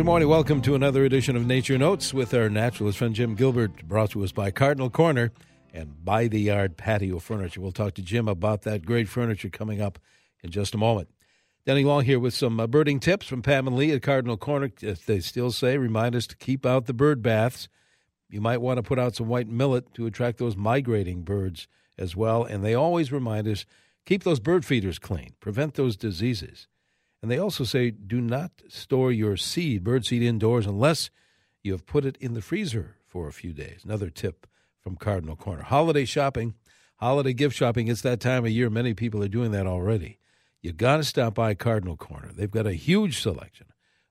Good morning. Welcome to another edition of Nature Notes with our naturalist friend Jim Gilbert, brought to us by Cardinal Corner and By the Yard Patio Furniture. We'll talk to Jim about that great furniture coming up in just a moment. Denny Long here with some uh, birding tips from Pam and Lee at Cardinal Corner. As they still say, remind us to keep out the bird baths. You might want to put out some white millet to attract those migrating birds as well. And they always remind us keep those bird feeders clean, prevent those diseases. And they also say do not store your seed, bird seed, indoors unless you have put it in the freezer for a few days. Another tip from Cardinal Corner. Holiday shopping, holiday gift shopping, it's that time of year. Many people are doing that already. You've got to stop by Cardinal Corner. They've got a huge selection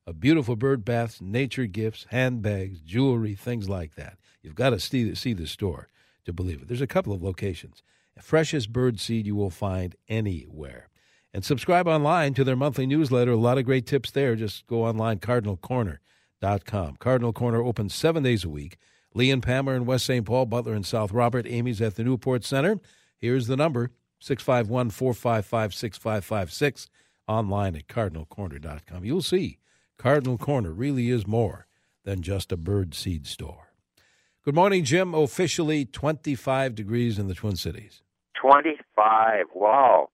of beautiful bird baths, nature gifts, handbags, jewelry, things like that. You've got to see see the store to believe it. There's a couple of locations. Freshest bird seed you will find anywhere and subscribe online to their monthly newsletter. A lot of great tips there. Just go online, cardinalcorner.com. Cardinal Corner opens seven days a week. Lee and Pam are in West St. Paul, Butler and South Robert. Amy's at the Newport Center. Here's the number 651 455 6556 online at cardinalcorner.com. You'll see Cardinal Corner really is more than just a bird seed store. Good morning, Jim. Officially 25 degrees in the Twin Cities. 25. Wow.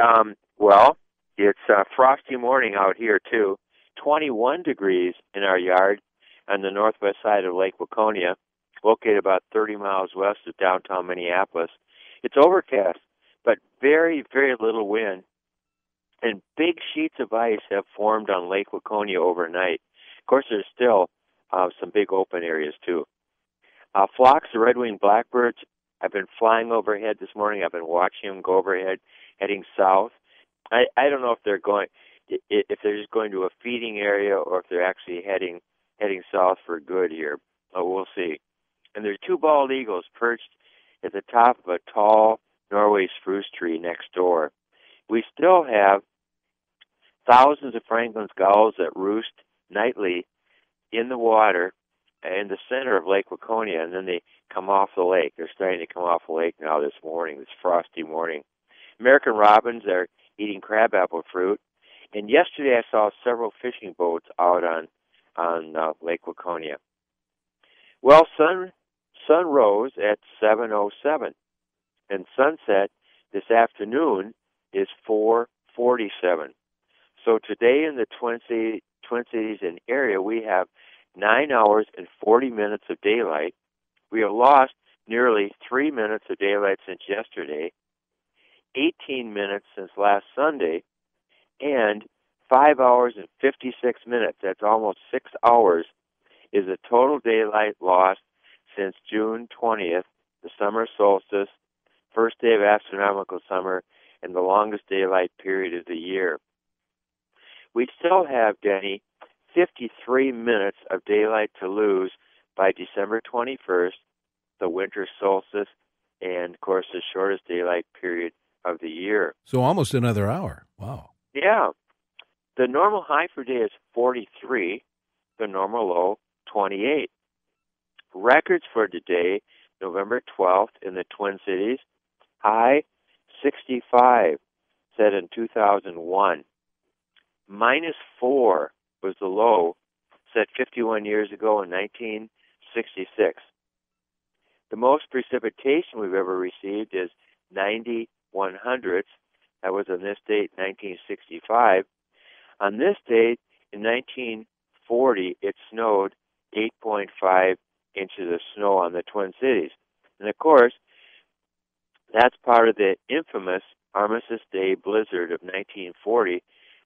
Um, well, it's a frosty morning out here too. 21 degrees in our yard on the northwest side of Lake Waconia, located about 30 miles west of downtown Minneapolis. It's overcast, but very, very little wind. And big sheets of ice have formed on Lake Waconia overnight. Of course, there's still uh, some big open areas too. Uh, flocks of red-winged blackbirds have been flying overhead this morning. I've been watching them go overhead, heading south. I I don't know if they're going if they're just going to a feeding area or if they're actually heading heading south for good here. But we'll see. And there are two bald eagles perched at the top of a tall Norway spruce tree next door. We still have thousands of Franklin's gulls that roost nightly in the water uh, in the center of Lake Waconia, and then they come off the lake. They're starting to come off the lake now this morning, this frosty morning. American robins are eating crabapple fruit. And yesterday I saw several fishing boats out on on uh, Lake Waconia. Well, sun sun rose at 7:07, and sunset this afternoon is 4:47. So today in the Twin Cities, Twin Cities and area, we have nine hours and 40 minutes of daylight. We have lost nearly three minutes of daylight since yesterday, 18 minutes since last Sunday, and 5 hours and 56 minutes, that's almost 6 hours, is the total daylight lost since June 20th, the summer solstice, first day of astronomical summer, and the longest daylight period of the year. We still have, Denny, 53 minutes of daylight to lose by December 21st, the winter solstice, and of course the shortest daylight period of the year. So almost another hour. Wow. Yeah. The normal high for day is 43, the normal low 28. Records for today, November 12th in the Twin Cities, high 65, set in 2001. Minus 4 was the low, set 51 years ago in 1966. The most precipitation we've ever received is 90 one hundredths. That was on this date, 1965. On this date, in 1940, it snowed 8.5 inches of snow on the Twin Cities. And of course, that's part of the infamous Armistice Day blizzard of 1940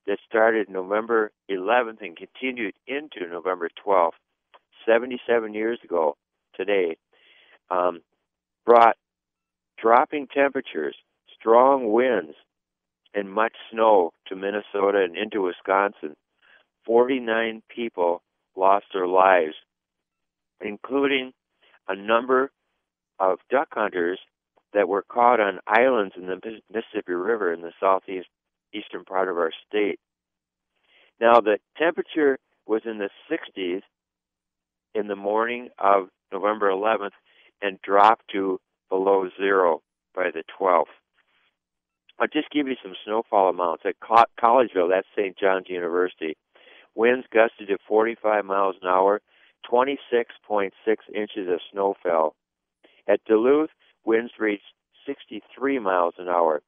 that started November 11th and continued into November 12th, 77 years ago today, um, brought dropping temperatures strong winds and much snow to Minnesota and into Wisconsin. 49 people lost their lives, including a number of duck hunters that were caught on islands in the Mississippi River in the southeast eastern part of our state. Now the temperature was in the 60s in the morning of November 11th and dropped to below zero by the 12th. I'll just give you some snowfall amounts. At Collegeville, that's St. John's University, Winds gusted to 45 miles an hour. 26.6 inches of snow fell. At Duluth, winds reached 63 miles an hour.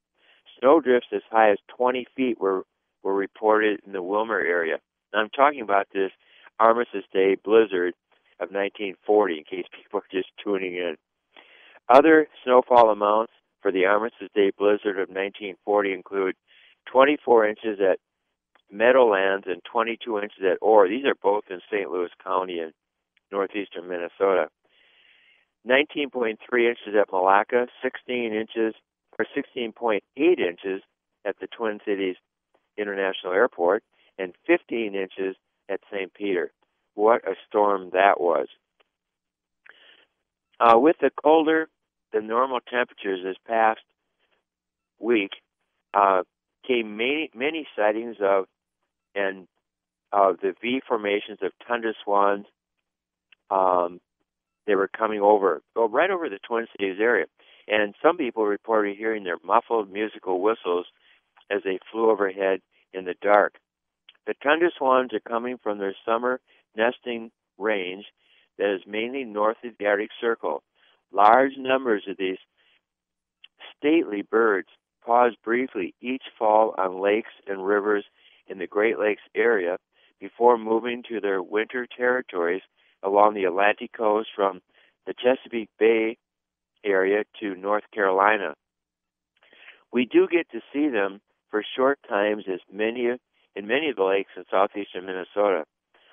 Snowdrifts as high as 20 feet were, were reported in the Willmar area. Now, I'm talking about this Armistice Day blizzard of 1940 in case people are just tuning in. Other snowfall amounts for the Armistice Day blizzard of 1940 include 24 inches at Meadowlands and 22 inches at Orr. These are both in St. Louis County in northeastern Minnesota. 19.3 inches at Milaca, 16 inches or 16.8 inches at the Twin Cities International Airport, and 15 inches at St. Peter. What a storm that was. Uh, with the colder than normal temperatures this past week, uh, came many, many sightings of and of the V formations of tundra swans. Um, they were coming over, oh, right over the Twin Cities area, and some people reported hearing their muffled musical whistles as they flew overhead in the dark. The tundra swans are coming from their summer nesting range that is mainly north of the Arctic Circle. Large numbers of these stately birds pause briefly each fall on lakes and rivers in the Great Lakes area before moving to their winter territories along the Atlantic coast from the Chesapeake Bay area to North Carolina. We do get to see them for short times as many in many of the lakes in southeastern Minnesota.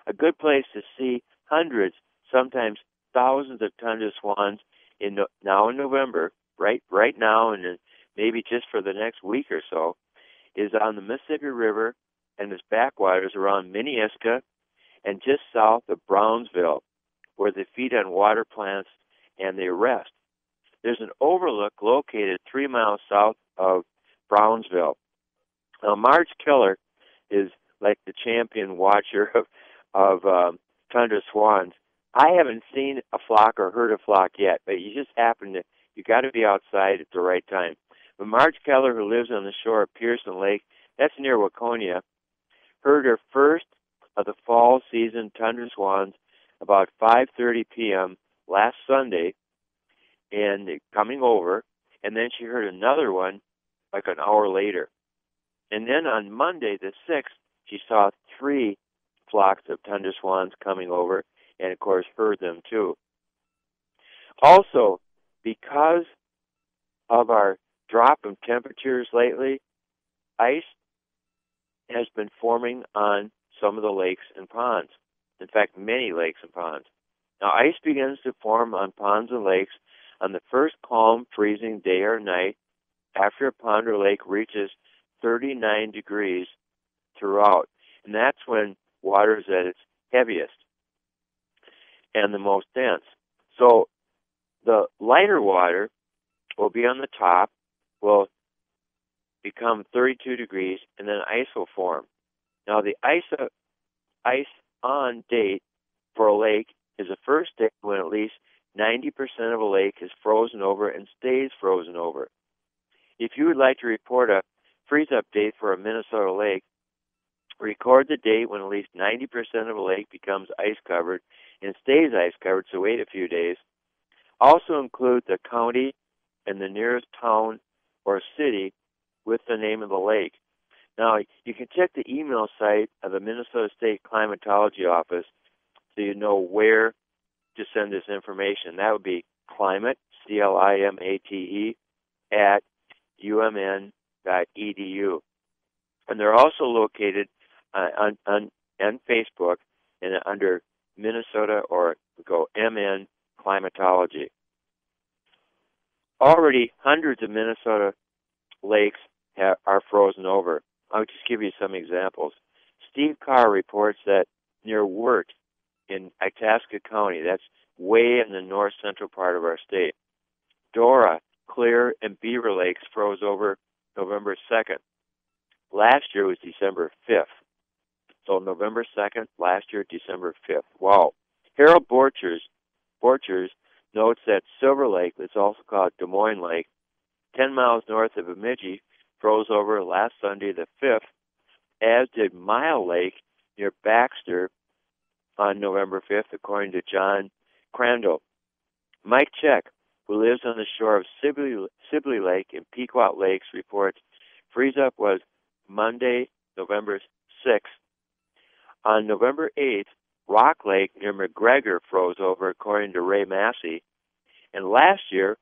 A good place to see hundreds, sometimes thousands of tundra swans in now in November, right right now and maybe just for the next week or so, is on the Mississippi River and its backwaters around Minneiska and just south of Brownsville, where they feed on water plants and they rest. There's an overlook located three miles south of Brownsville. Now, Marge Keller is like the champion watcher of, of um, tundra swans. I haven't seen a flock or heard a flock yet, but you just happen to, you got to be outside at the right time. But Marge Keller, who lives on the shore of Pierson Lake, that's near Waconia, heard her first of the fall season tundra swans about 5:30 p.m. last Sunday, and coming over, and then she heard another one like an hour later, and then on Monday the 6th, she saw three flocks of tundra swans coming over, and of course heard them too. Also, because of our drop in temperatures lately, ice has been forming on some of the lakes and ponds. In fact, many lakes and ponds. Now, ice begins to form on ponds and lakes on the first calm, freezing day or night after a pond or lake reaches 39 degrees throughout. And that's when water is at its heaviest and the most dense. So the lighter water will be on the top, will become 32 degrees, and then ice will form. Now, the ice, uh, ice on date for a lake is the first day when at least 90% of a lake is frozen over and stays frozen over. If you would like to report a freeze up date for a Minnesota lake, record the date when at least 90% of a lake becomes ice covered and stays ice covered, so wait a few days. Also include the county and the nearest town or city with the name of the lake. Now, you can check the email site of the Minnesota State Climatology Office so you know where to send this information. That would be climate, C L I M A T E, at umn.edu. And they're also located uh, on, on, Facebook and under Minnesota or go MN Climatology. Already, hundreds of Minnesota lakes are frozen over. I'll just give you some examples. Steve Carr reports that near Wirt in Itasca County, that's way in the north central part of our state, Dora, Clear, and Beaver Lakes froze over November 2nd. Last year was December 5th. So November 2nd, last year, December 5th. Wow. Harold Borchers, Borchers notes that Silver Lake, it's also called Des Moines Lake, 10 miles north of Bemidji, froze over last Sunday the 5th, as did Mile Lake near Baxter on November 5th, according to John Crandall. Mike Check, who lives on the shore of Sibley, Sibley Lake in Pequot Lakes, reports freeze up was Monday, November 6th. On November 8th, Rock Lake near McGregor froze over, according to Ray Massey. And last year,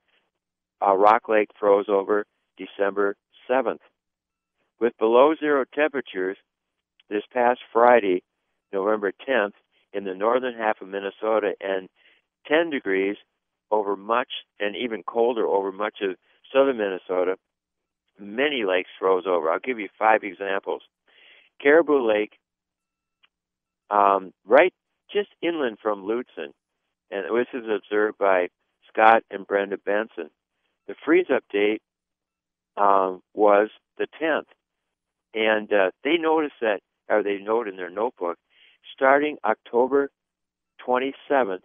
uh, Rock Lake froze over December 7th. With below zero temperatures, this past Friday, November 10th, in the northern half of Minnesota, and 10 degrees over much, and even colder over much of southern Minnesota, many lakes froze over. I'll give you five examples. Caribou Lake, um, right just inland from Lutsen, and this is observed by Scott and Brenda Benson. The freeze up date um, was the 10th, and uh, they noticed that, or they note in their notebook, starting October 27th,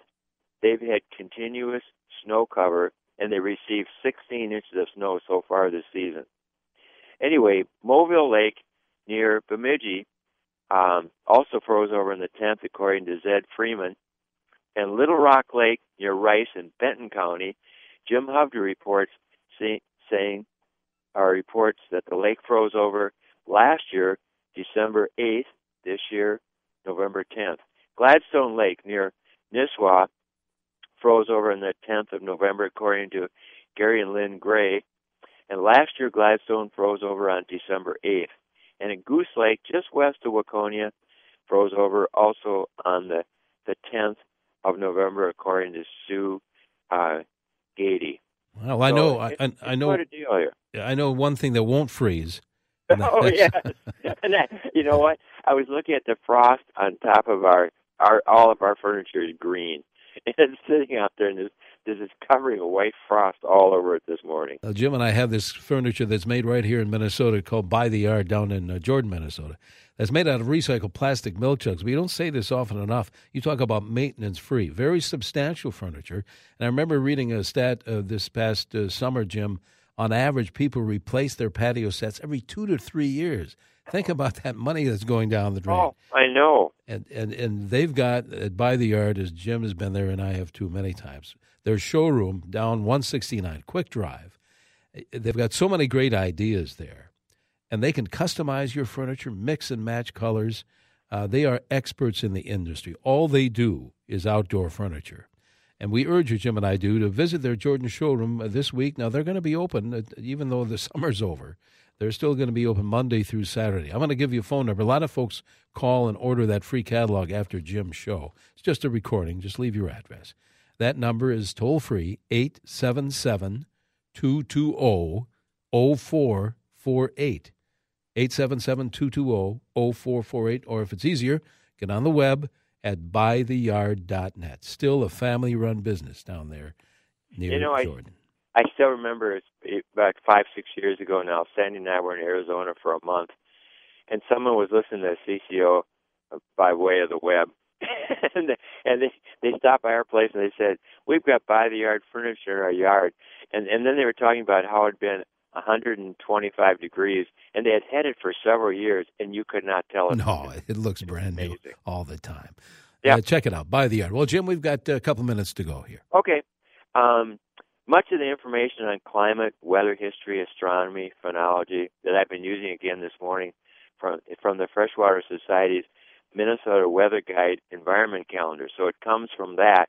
they've had continuous snow cover, and they received 16 inches of snow so far this season. Anyway, Movil Lake near Bemidji um, also froze over in the 10th, according to Zed Freeman. And Little Rock Lake near Rice in Benton County, Jim Hovde reports see, saying, or reports that the lake froze over last year, December 8th, this year, November 10th. Gladstone Lake near Nisswa froze over on the 10th of November, according to Gary and Lynn Gray. And last year, Gladstone froze over on December 8th. And in Goose Lake, just west of Waconia, froze over also on the, the 10th of November, according to Sue uh, Gady. Well, I so know. I, I know. A deal here. I know one thing that won't freeze. oh and that, you know what? I was looking at the frost on top of our our all of our furniture is green, and it's sitting out there, and there's there's this covering of white frost all over it this morning. Uh, Jim and I have this furniture that's made right here in Minnesota called By the Yard down in uh, Jordan, Minnesota. That's made out of recycled plastic milk jugs. We don't say this often enough. You talk about maintenance free, very substantial furniture. And I remember reading a stat uh, this past uh, summer, Jim. On average, people replace their patio sets every two to three years. Think about that money that's going down the drain. Oh, I know. And and and they've got at by the yard as Jim has been there and I have too many times. Their showroom down 169 Quick Drive. They've got so many great ideas there, and they can customize your furniture, mix and match colors. Uh, they are experts in the industry. All they do is outdoor furniture. And we urge you, Jim and I do, to visit their Jordan showroom this week. Now, they're going to be open, uh, even though the summer's over. They're still going to be open Monday through Saturday. I'm going to give you a phone number. A lot of folks call and order that free catalog after Jim's show. It's just a recording. Just leave your address. That number is toll free 877 220 0448. 877 220 0448. Or if it's easier, get on the web at bytheyard.net. Still a family run business down there near you know, Jordan. I still remember about five, six years ago now, Sandy and I were in Arizona for a month, and someone was listening to CCO by way of the web. and they, and they they stopped by our place and they said we've got by the yard furniture in our yard. And and then they were talking about how it had been 125 degrees and they had had it for several years and you could not tell it no it looks brand new all the time. Yeah. Uh, check it out. By the yard. Well jim we've got a couple minutes to go here. Okay. Um much of the information on climate, weather history, astronomy, phenology that I've been using again this morning from from the Freshwater Society's Minnesota Weather Guide Environment Calendar. So it comes from that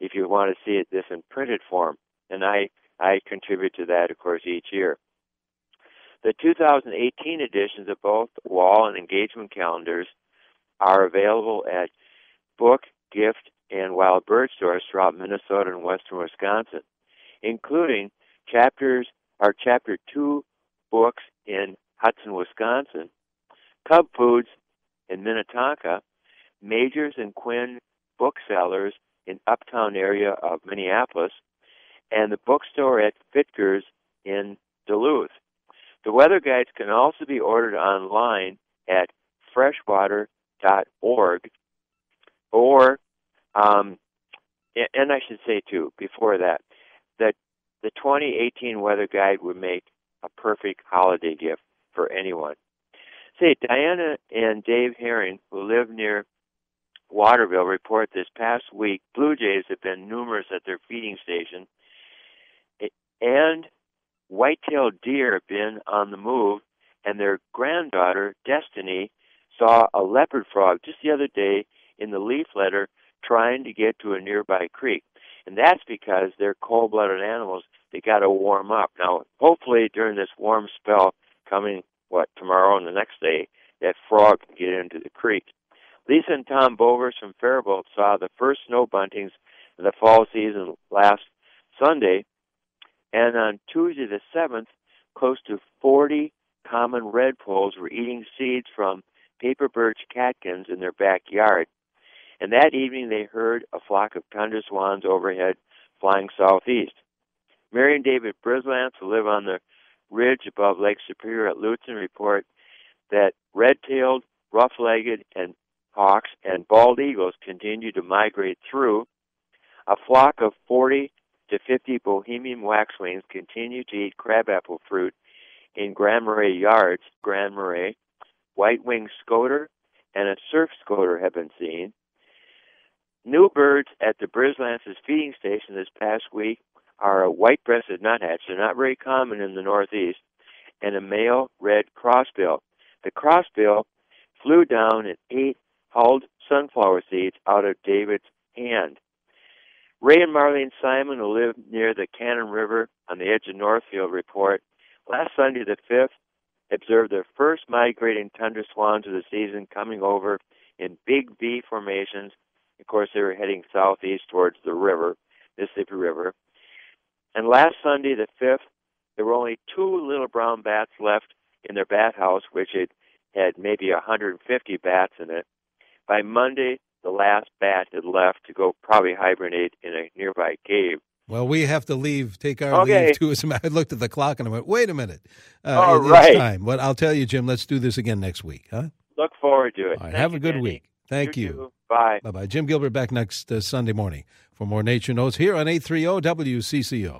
if you want to see it this in printed form. And I I contribute to that of course each year. The 2018 editions of both wall and engagement calendars are available at book, gift, and wild bird stores throughout Minnesota and western Wisconsin including chapters our chapter two books in Hudson, Wisconsin, Cub Foods in Minnetonka, Magers and Quinn booksellers in uptown area of Minneapolis, and the bookstore at Fitger's in Duluth. The weather guides can also be ordered online at freshwater.org or um, and I should say too before that that the 2018 weather guide would make a perfect holiday gift for anyone. Say, Diana and Dave Herring, who live near Waterville, report this past week blue jays have been numerous at their feeding station, and white-tailed deer have been on the move, and their granddaughter, Destiny, saw a leopard frog just the other day in the leaf litter trying to get to a nearby creek. And that's because they're cold blooded animals. They got to warm up. Now, hopefully, during this warm spell coming, what, tomorrow and the next day, that frog can get into the creek. Lisa and Tom Bovers from Faribault saw the first snow buntings of the fall season last Sunday, and on Tuesday the 7th, close to 40 common redpolls were eating seeds from paper birch catkins in their backyard. And that evening they heard a flock of tundra swans overhead flying southeast. Mary and David Brislance, who live on the ridge above Lake Superior at Lutsen, report that red-tailed, rough-legged, and hawks and bald eagles continue to migrate through. A flock of 40 to 50 Bohemian waxwings continue to eat crabapple fruit in Grand Marais yards. Grand Marais, white-winged scoter, and a surf scoter have been seen. New birds at the Brislance's feeding station this past week are a white-breasted nuthatch. They're not very common in the Northeast, and a male red crossbill. The crossbill flew down and ate hulled sunflower seeds out of David's hand. Ray and Marlene Simon, who live near the Cannon River on the edge of Northfield, report last Sunday the 5th observed their first migrating tundra swans of the season coming over in big V formations. Of course, they were heading southeast towards the river, Mississippi River. And last Sunday, the 5th, there were only two little brown bats left in their bat house, which had had maybe 150 bats in it. By Monday, the last bat had left to go probably hibernate in a nearby cave. Well, we have to leave, take our okay. leave too. I looked at the clock and I went, wait a minute. Uh, All it, right. time. But I'll tell you, Jim, let's do this again next week, huh? Look forward to it. All right, have a good Danny. week. Thank you. you. Bye. Bye bye. Jim Gilbert back next uh, Sunday morning for more Nature Notes here on 830 WCCO.